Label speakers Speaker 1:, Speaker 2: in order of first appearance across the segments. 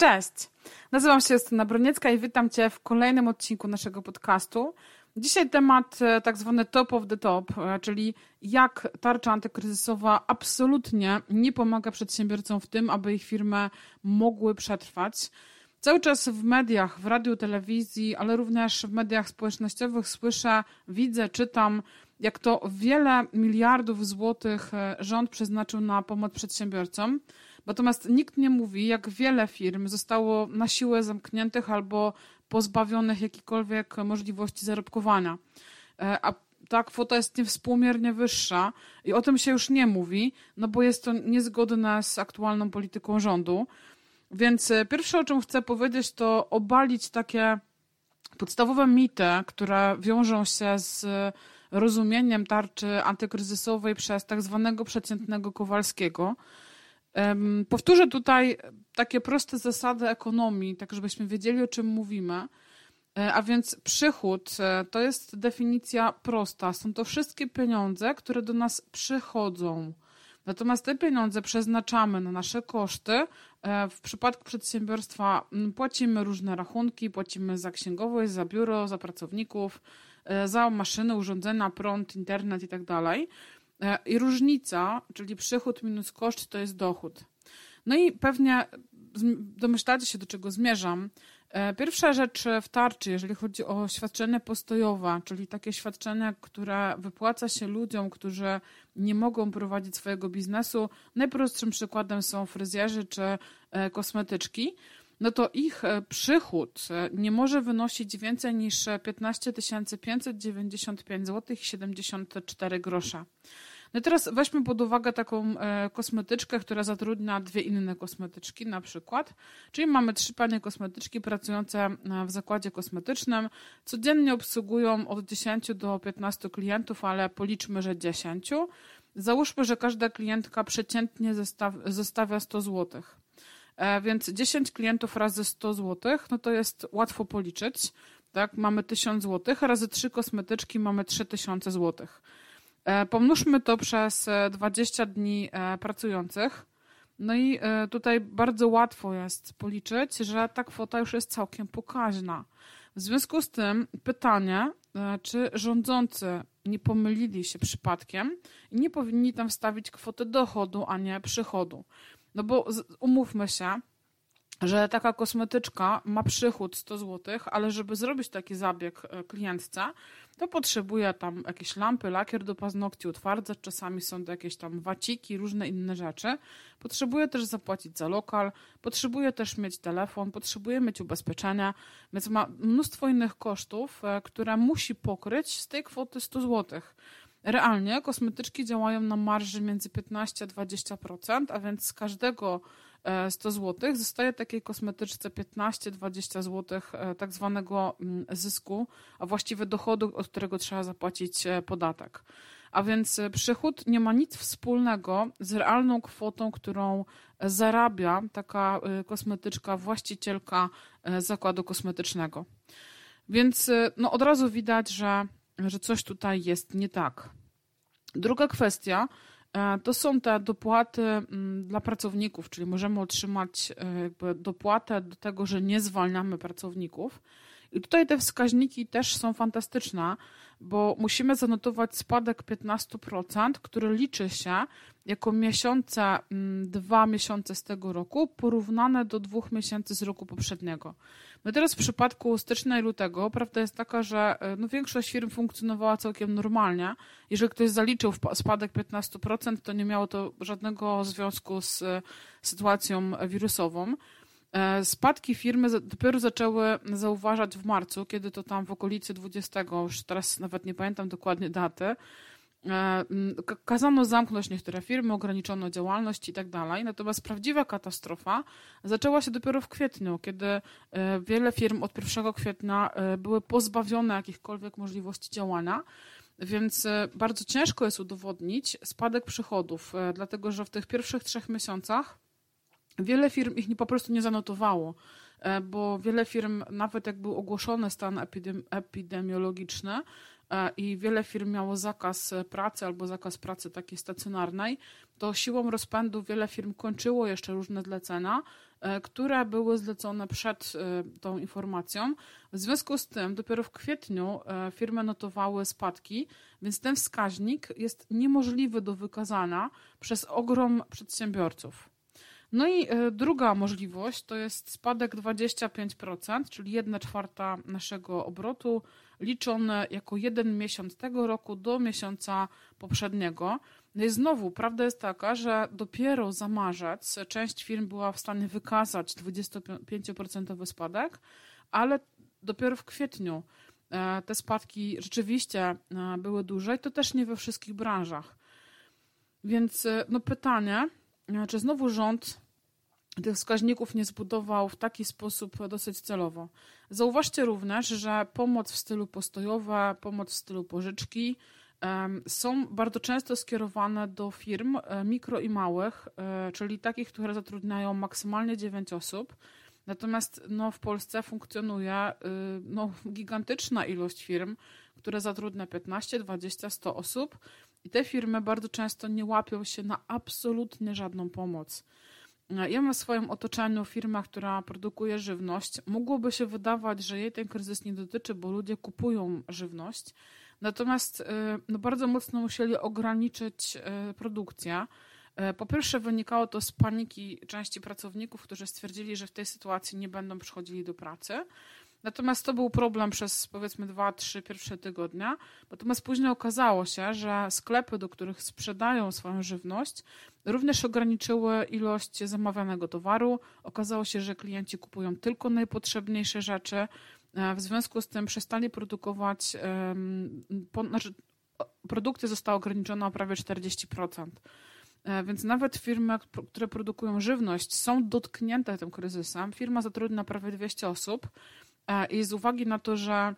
Speaker 1: Cześć! Nazywam się Justyna Broniecka i witam Cię w kolejnym odcinku naszego podcastu. Dzisiaj temat e, tak zwany top of the top, e, czyli jak tarcza antykryzysowa absolutnie nie pomaga przedsiębiorcom w tym, aby ich firmy mogły przetrwać. Cały czas w mediach, w radiu, telewizji, ale również w mediach społecznościowych słyszę, widzę, czytam, jak to wiele miliardów złotych e, rząd przeznaczył na pomoc przedsiębiorcom. Natomiast nikt nie mówi, jak wiele firm zostało na siłę zamkniętych albo pozbawionych jakiejkolwiek możliwości zarobkowania. E, a ta kwota jest niewspółmiernie wyższa i o tym się już nie mówi, no bo jest to niezgodne z aktualną polityką rządu. Więc e, pierwsze, o czym chcę powiedzieć, to obalić takie podstawowe mity, które wiążą się z rozumieniem tarczy antykryzysowej przez tak zwanego przeciętnego Kowalskiego. Powtórzę tutaj takie proste zasady ekonomii, tak żebyśmy wiedzieli, o czym mówimy. E, a więc przychód e, to jest definicja prosta. Są to wszystkie pieniądze, które do nas przychodzą. Natomiast te pieniądze przeznaczamy na nasze koszty. E, w przypadku przedsiębiorstwa płacimy różne rachunki, płacimy za księgowość, za biuro, za pracowników, za maszyny, urządzenia, prąd, internet itd. Tak E, I różnica, czyli przychód minus koszt, to jest dochód. No i pewnie domyślacie się, do czego zmierzam. E, pierwsza rzecz w tarczy, jeżeli chodzi o świadczenie postojowe, czyli takie świadczenie, które wypłaca się ludziom, którzy nie mogą prowadzić swojego biznesu. Najprostszym przykładem są fryzjerzy czy e, kosmetyczki no to ich przychód nie może wynosić więcej niż 15 595 zł 74 grosze. No teraz weźmy pod uwagę taką e, kosmetyczkę, która zatrudnia dwie inne kosmetyczki na przykład. Czyli mamy trzy panie kosmetyczki pracujące e, w zakładzie kosmetycznym. Codziennie obsługują od 10 do 15 klientów, ale policzmy, że 10. Załóżmy, że każda klientka przeciętnie zostawia 100 zł. E, więc 10 klientów razy 100 zł, no to jest łatwo policzyć. Tak, mamy 1000 zł, razy 3 kosmetyczki mamy 3000 zł. E, pomnóżmy to przez 20 e, dni e, pracujących. No i tutaj bardzo łatwo jest policzyć, że ta kwota już jest całkiem pokaźna. W związku z tym pytanie, czy rządzący nie pomylili się przypadkiem i nie powinni tam wstawić kwoty dochodu, a nie przychodu. No bo umówmy się, że taka kosmetyczka ma przychód 100 zł, ale żeby zrobić taki zabieg klientce, to potrzebuje tam jakieś lampy, lakier do paznokci, utwardzacz, czasami są to jakieś tam waciki, różne inne rzeczy. Potrzebuje też zapłacić za lokal, potrzebuje też mieć telefon, potrzebuje mieć ubezpieczenia, więc ma mnóstwo innych kosztów, e, które musi pokryć z tej kwoty 100 zł. Realnie kosmetyczki działają na marży między 15 a 20%, a więc z każdego 100 e, zł, zostaje takiej kosmetyczce 15-20 zł e, tak zwanego mm, zysku, a właściwie dochodu, od którego trzeba zapłacić e, podatek. A więc przychód nie ma nic wspólnego z realną kwotą, którą zarabia taka kosmetyczka, właścicielka zakładu kosmetycznego. Więc no, od razu widać, że, że coś tutaj jest nie tak. Druga kwestia to są te dopłaty mm, dla pracowników, czyli możemy otrzymać e, dopłatę do tego, że nie zwalniamy pracowników. I tutaj te wskaźniki też są fantastyczne, bo musimy zanotować spadek 15%, który liczy się jako miesiące, mm, dwa miesiące z tego roku, porównane do dwóch miesięcy z roku poprzedniego. No teraz w przypadku stycznia i lutego prawda jest taka, że e, no większość firm funkcjonowała całkiem normalnie. Jeżeli ktoś zaliczył spadek 15%, to nie miało to żadnego związku z e, sytuacją wirusową. E, spadki firmy dopiero zaczęły zauważać w marcu, kiedy to tam w okolicy 20, już teraz nawet nie pamiętam dokładnie daty, E, kazano zamknąć niektóre firmy, ograniczono działalność i tak dalej. Natomiast prawdziwa katastrofa zaczęła się dopiero w kwietniu, kiedy e, wiele firm od 1 kwietnia były pozbawione jakichkolwiek możliwości działania. Więc bardzo ciężko jest udowodnić spadek przychodów, dlatego że w tych pierwszych trzech miesiącach wiele firm ich nie, po prostu nie zanotowało, e, bo wiele firm, nawet jak był ogłoszony stan epidemi epidemiologiczny, E, i wiele firm miało zakaz pracy albo zakaz pracy takiej stacjonarnej, to siłą rozpędu wiele firm kończyło jeszcze różne zlecenia, e, które były zlecone przed e, tą informacją. W związku z tym dopiero w kwietniu firmy notowały spadki, więc ten wskaźnik jest niemożliwy do wykazania przez ogrom przedsiębiorców. No i druga możliwość to jest spadek 25%, czyli 1 czwarta naszego obrotu liczone jako jeden miesiąc tego roku do miesiąca poprzedniego. No i znowu, prawda jest taka, że dopiero za marzec część firm była w stanie wykazać 25% spadek, ale dopiero w kwietniu e, te spadki rzeczywiście e, były duże i to też nie we wszystkich branżach. Więc e, no pytanie, czy znowu rząd tych wskaźników nie zbudował w taki sposób dosyć celowo. Zauważcie również, że pomoc w stylu postojowe, pomoc w stylu pożyczki są bardzo często skierowane do firm e, mikro i małych, e, czyli takich, które zatrudniają maksymalnie 9 osób. Natomiast no, w Polsce funkcjonuje y, no, gigantyczna ilość firm, które zatrudnia 15, 20, 100 osób i te firmy bardzo często nie łapią się na absolutnie żadną pomoc. Ja mam w swoim otoczeniu firmę, która produkuje żywność. Mogłoby się wydawać, że jej ten kryzys nie dotyczy, bo ludzie kupują żywność. Natomiast y, no, bardzo mocno musieli ograniczyć y, produkcję. Y, po pierwsze, wynikało to z paniki części pracowników, którzy stwierdzili, że w tej sytuacji nie będą przychodzili do pracy. Natomiast to był problem przez powiedzmy dwa, trzy pierwsze tygodnia. Natomiast później okazało się, że sklepy, do których sprzedają swoją żywność, również ograniczyły ilość zamawianego towaru. Okazało się, że klienci kupują tylko najpotrzebniejsze rzeczy. E, w związku z tym przestali produkować, znaczy produkcja została ograniczona o prawie 40%. E, więc nawet firmy, które produkują żywność, są dotknięte tym kryzysem. Firma zatrudnia prawie 200 osób I z uwagi na to, że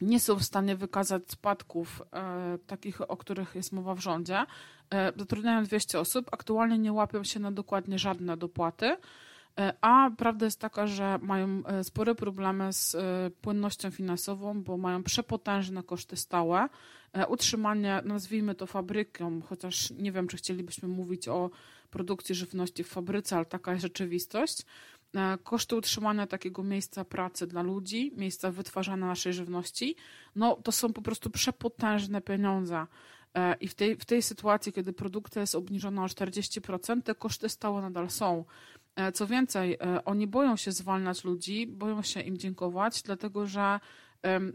Speaker 1: nie są w stanie wykazać spadków e, takich, o których jest mowa w rządzie, e, zatrudniają 200 osób, aktualnie nie łapią się na dokładnie żadne dopłaty, e, a prawda jest taka, że mają e, spore problemy z e, płynnością finansową, bo mają przepotężne koszty stałe. Utrzymanie, nazwijmy to fabryką, chociaż nie wiem, czy chcielibyśmy mówić o produkcji żywności w fabryce, ale taka jest rzeczywistość E, koszty utrzymania takiego miejsca pracy dla ludzi, miejsca wytwarzania naszej żywności, no to są po prostu przepotężne pieniądze. E, I w tej, w tej sytuacji, kiedy produkcja jest obniżona o 40%, te koszty stałe nadal są. E, co więcej, oni boją się zwalniać ludzi, boją się im dziękować, dlatego że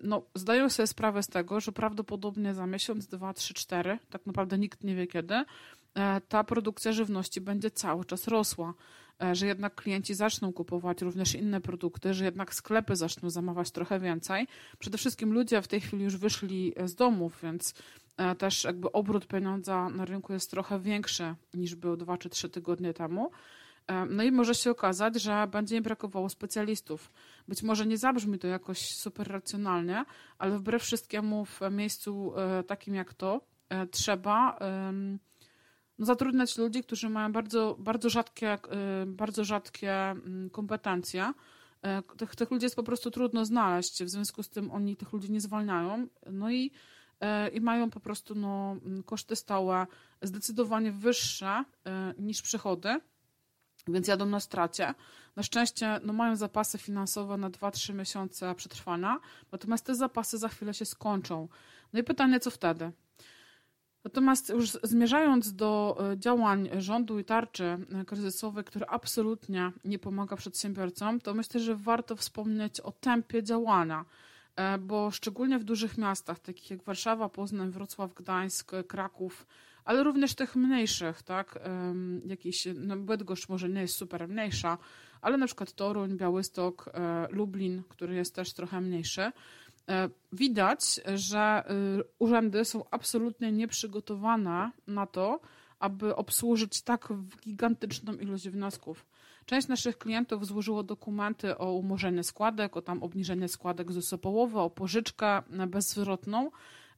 Speaker 1: no, zdają sobie sprawę z tego, że prawdopodobnie za miesiąc, dwa, trzy, cztery, tak naprawdę nikt nie wie kiedy, ta produkcja żywności będzie cały czas rosła. E, że jednak klienci zaczną kupować również inne produkty, że jednak sklepy zaczną zamawiać trochę więcej. Przede wszystkim ludzie w tej chwili już wyszli z domów, więc e, też jakby obrót pieniądza na rynku jest trochę większy niż był dwa czy trzy tygodnie temu. E, no i może się okazać, że będzie im brakowało specjalistów. Być może nie zabrzmi to jakoś super racjonalnie, ale wbrew wszystkiemu w miejscu takim jak to trzeba no, zatrudniać ludzi, którzy mają bardzo, bardzo rzadkie, y, bardzo rzadkie mm, kompetencje. E, tych, tych ludzi jest po prostu trudno znaleźć, w związku z tym oni tych ludzi nie zwalniają. No i, e, i mają po prostu no, mm, koszty stałe zdecydowanie wyższe e, niż przychody, więc jadą na stracie. Na szczęście no, mają zapasy finansowe na 2-3 miesiące przetrwania, natomiast te zapasy za chwilę się skończą. No i pytanie, co wtedy? Natomiast już zmierzając do e, działań rządu i tarczy e, kryzysowej, które absolutnie nie pomaga przedsiębiorcom, to myślę, że warto wspomnieć o tempie działania, e, bo szczególnie w dużych miastach, takich jak Warszawa, Poznań, Wrocław, Gdańsk, Kraków, ale również tych mniejszych, tak, jakiś, no Bydgoszcz może nie jest super mniejsza, ale na przykład Toruń, Białystok, Lublin, który jest też trochę mniejszy, widać, że y, urzędy są absolutnie nieprzygotowane na to, aby obsłużyć tak gigantyczną ilość wniosków. Część naszych klientów złożyło dokumenty o umorzenie składek, o tam obniżenie składek z połowę, o pożyczkę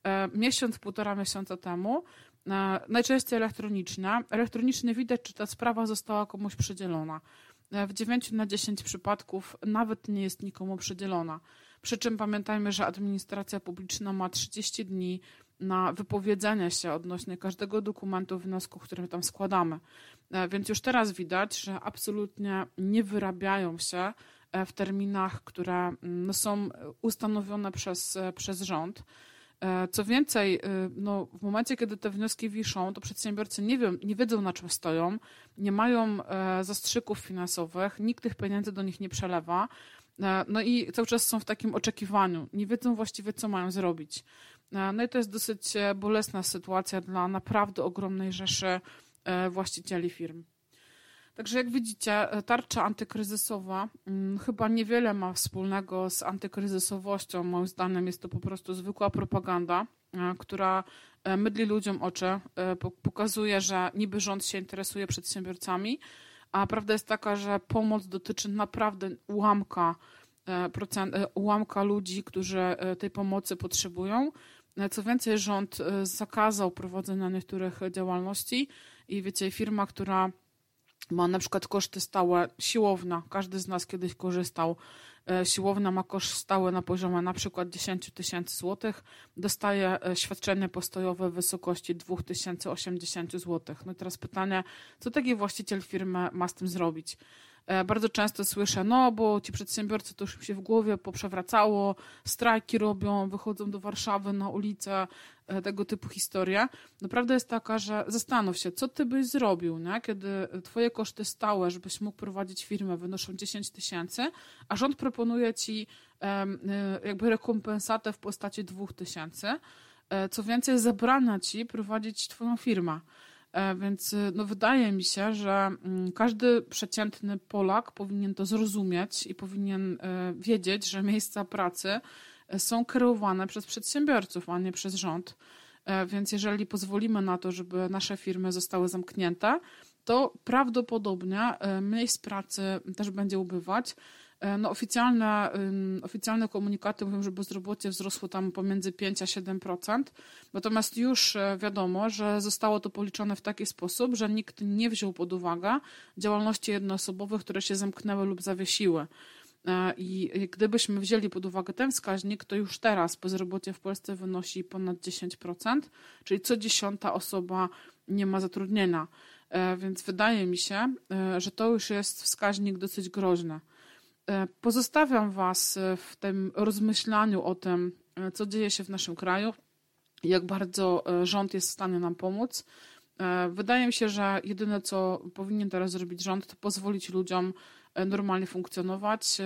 Speaker 1: e, miesiąc, półtora miesiąca temu najczęściej elektroniczne. Elektronicznie widać, czy ta sprawa została komuś przydzielona. W 9 na 10 przypadków nawet nie jest nikomu przydzielona. Przy czym pamiętajmy, że administracja publiczna ma 30 dni na wypowiedzenie się odnośnie każdego dokumentu, wniosku, który tam składamy. E, więc już teraz widać, że absolutnie nie wyrabiają się e, w terminach, które mm, no, są ustanowione przez, e, przez rząd. Co więcej, no, w momencie, kiedy te wnioski wiszą, to przedsiębiorcy nie, nie wiedzą, na czym stoją, nie mają zastrzyków finansowych, nikt tych pieniędzy do nich nie przelewa. No i cały czas są w takim oczekiwaniu, nie wiedzą właściwie, co mają zrobić. No i to jest dosyć e, bolesna sytuacja dla naprawdę ogromnej rzeszy e, właścicieli firm. Także jak widzicie, e, tarcza antykryzysowa hmm, chyba niewiele ma wspólnego z antykryzysowością. Moim zdaniem jest to po prostu zwykła propaganda, która mydli ludziom oczy, pokazuje, że niby rząd się interesuje przedsiębiorcami, a prawda jest taka, że pomoc dotyczy naprawdę ułamka, procent, ułamka ludzi, którzy tej pomocy potrzebują. Co więcej, rząd zakazał prowadzenia niektórych działalności i wiecie, firma, która ma na przykład koszty stałe, siłowna, każdy z nas kiedyś korzystał, siłowna ma koszt stały na poziomie na przykład 10 tysięcy złotych, dostaje y, świadczenie postojowe w wysokości 2080 złotych. No i teraz pytanie, co taki właściciel firmy ma z tym zrobić? E, bardzo często słyszę, no bo ci przedsiębiorcy to już się w głowie poprzewracało, strajki robią, wychodzą do Warszawy na ulicę, e, tego typu historie. No prawda jest taka, że zastanów się, co ty byś zrobił, nie? kiedy twoje koszty stałe, żebyś mógł prowadzić firmę, wynoszą 10 tysięcy, a rząd proponuje ci e, jakby rekompensatę w postaci 2 tysięcy. Co więcej, zabrania ci prowadzić twoją firmę. E, więc y, no, wydaje mi się, że mm, każdy przeciętny Polak powinien to zrozumieć i powinien e, wiedzieć, że miejsca pracy e, są kreowane przez przedsiębiorców, a nie przez rząd. Więc jeżeli pozwolimy na to, żeby nasze firmy zostały zamknięte, to prawdopodobnie miejsc pracy też będzie ubywać. E, no oficjalne, oficjalne komunikaty mówią, że bezrobocie wzrosło tam pomiędzy 5 a 7%, natomiast już e, wiadomo, że zostało to policzone w taki sposób, że nikt nie wziął pod uwagę działalności jednoosobowych, które się zamknęły lub zawiesiły. E, I gdybyśmy wzięli pod uwagę ten wskaźnik, to już teraz bezrobocie w Polsce wynosi ponad 10%, czyli co dziesiąta osoba nie ma zatrudnienia. Więc wydaje mi się, że to już jest wskaźnik dosyć groźny. E, pozostawiam Was e, w tym rozmyślaniu o tym, e, co dzieje się w naszym kraju, jak bardzo rząd jest w stanie nam pomóc. Wydaje mi się, że jedyne, co powinien teraz zrobić rząd, to pozwolić ludziom normalnie funkcjonować.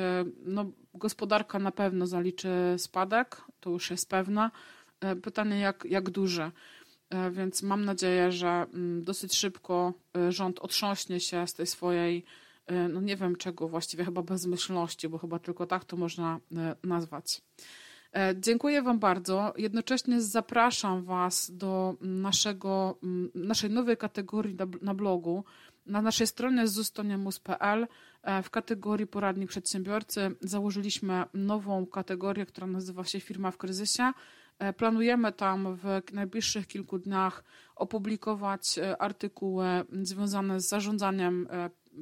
Speaker 1: No, gospodarka na pewno zaliczy spadek, to już jest pewne. Pytanie, jak, jak duży. Więc mam nadzieję, że mm, dosyć szybko rząd otrząśnie się z tej swojej no nie wiem czego właściwie, chyba bezmyślności, bo chyba tylko tak to można e, nazwać. E, dziękuję Wam bardzo. Jednocześnie zapraszam Was do naszego, naszej nowej kategorii na blogu. Na naszej stronie zustoniemus.pl w kategorii poradnik przedsiębiorcy założyliśmy nową kategorię, która nazywa się Firma w kryzysie. Planujemy tam w najbliższych kilku dniach opublikować artykuły związane z zarządzaniem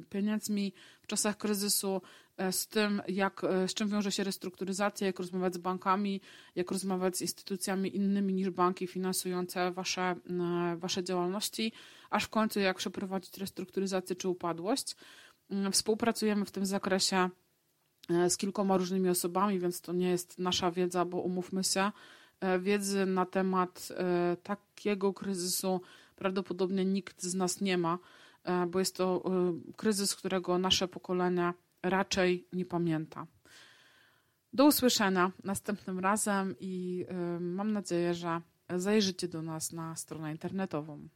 Speaker 1: pieniędzmi w czasach kryzysu, e, z tym, jak, e, z czym wiąże się restrukturyzacja, jak rozmawiać z bankami, jak rozmawiać z instytucjami innymi niż banki finansujące wasze, e, wasze działalności, aż w końcu jak przeprowadzić restrukturyzację czy upadłość. Współpracujemy w tym zakresie z kilkoma różnymi osobami, więc to nie jest nasza wiedza, bo umówmy się, wiedzy na temat takiego kryzysu prawdopodobnie nikt z nas nie ma. E, bo jest to e, kryzys, którego nasze pokolenie raczej nie pamięta. Do usłyszenia następnym razem i e, mam nadzieję, że zajrzycie do nas na stronę internetową.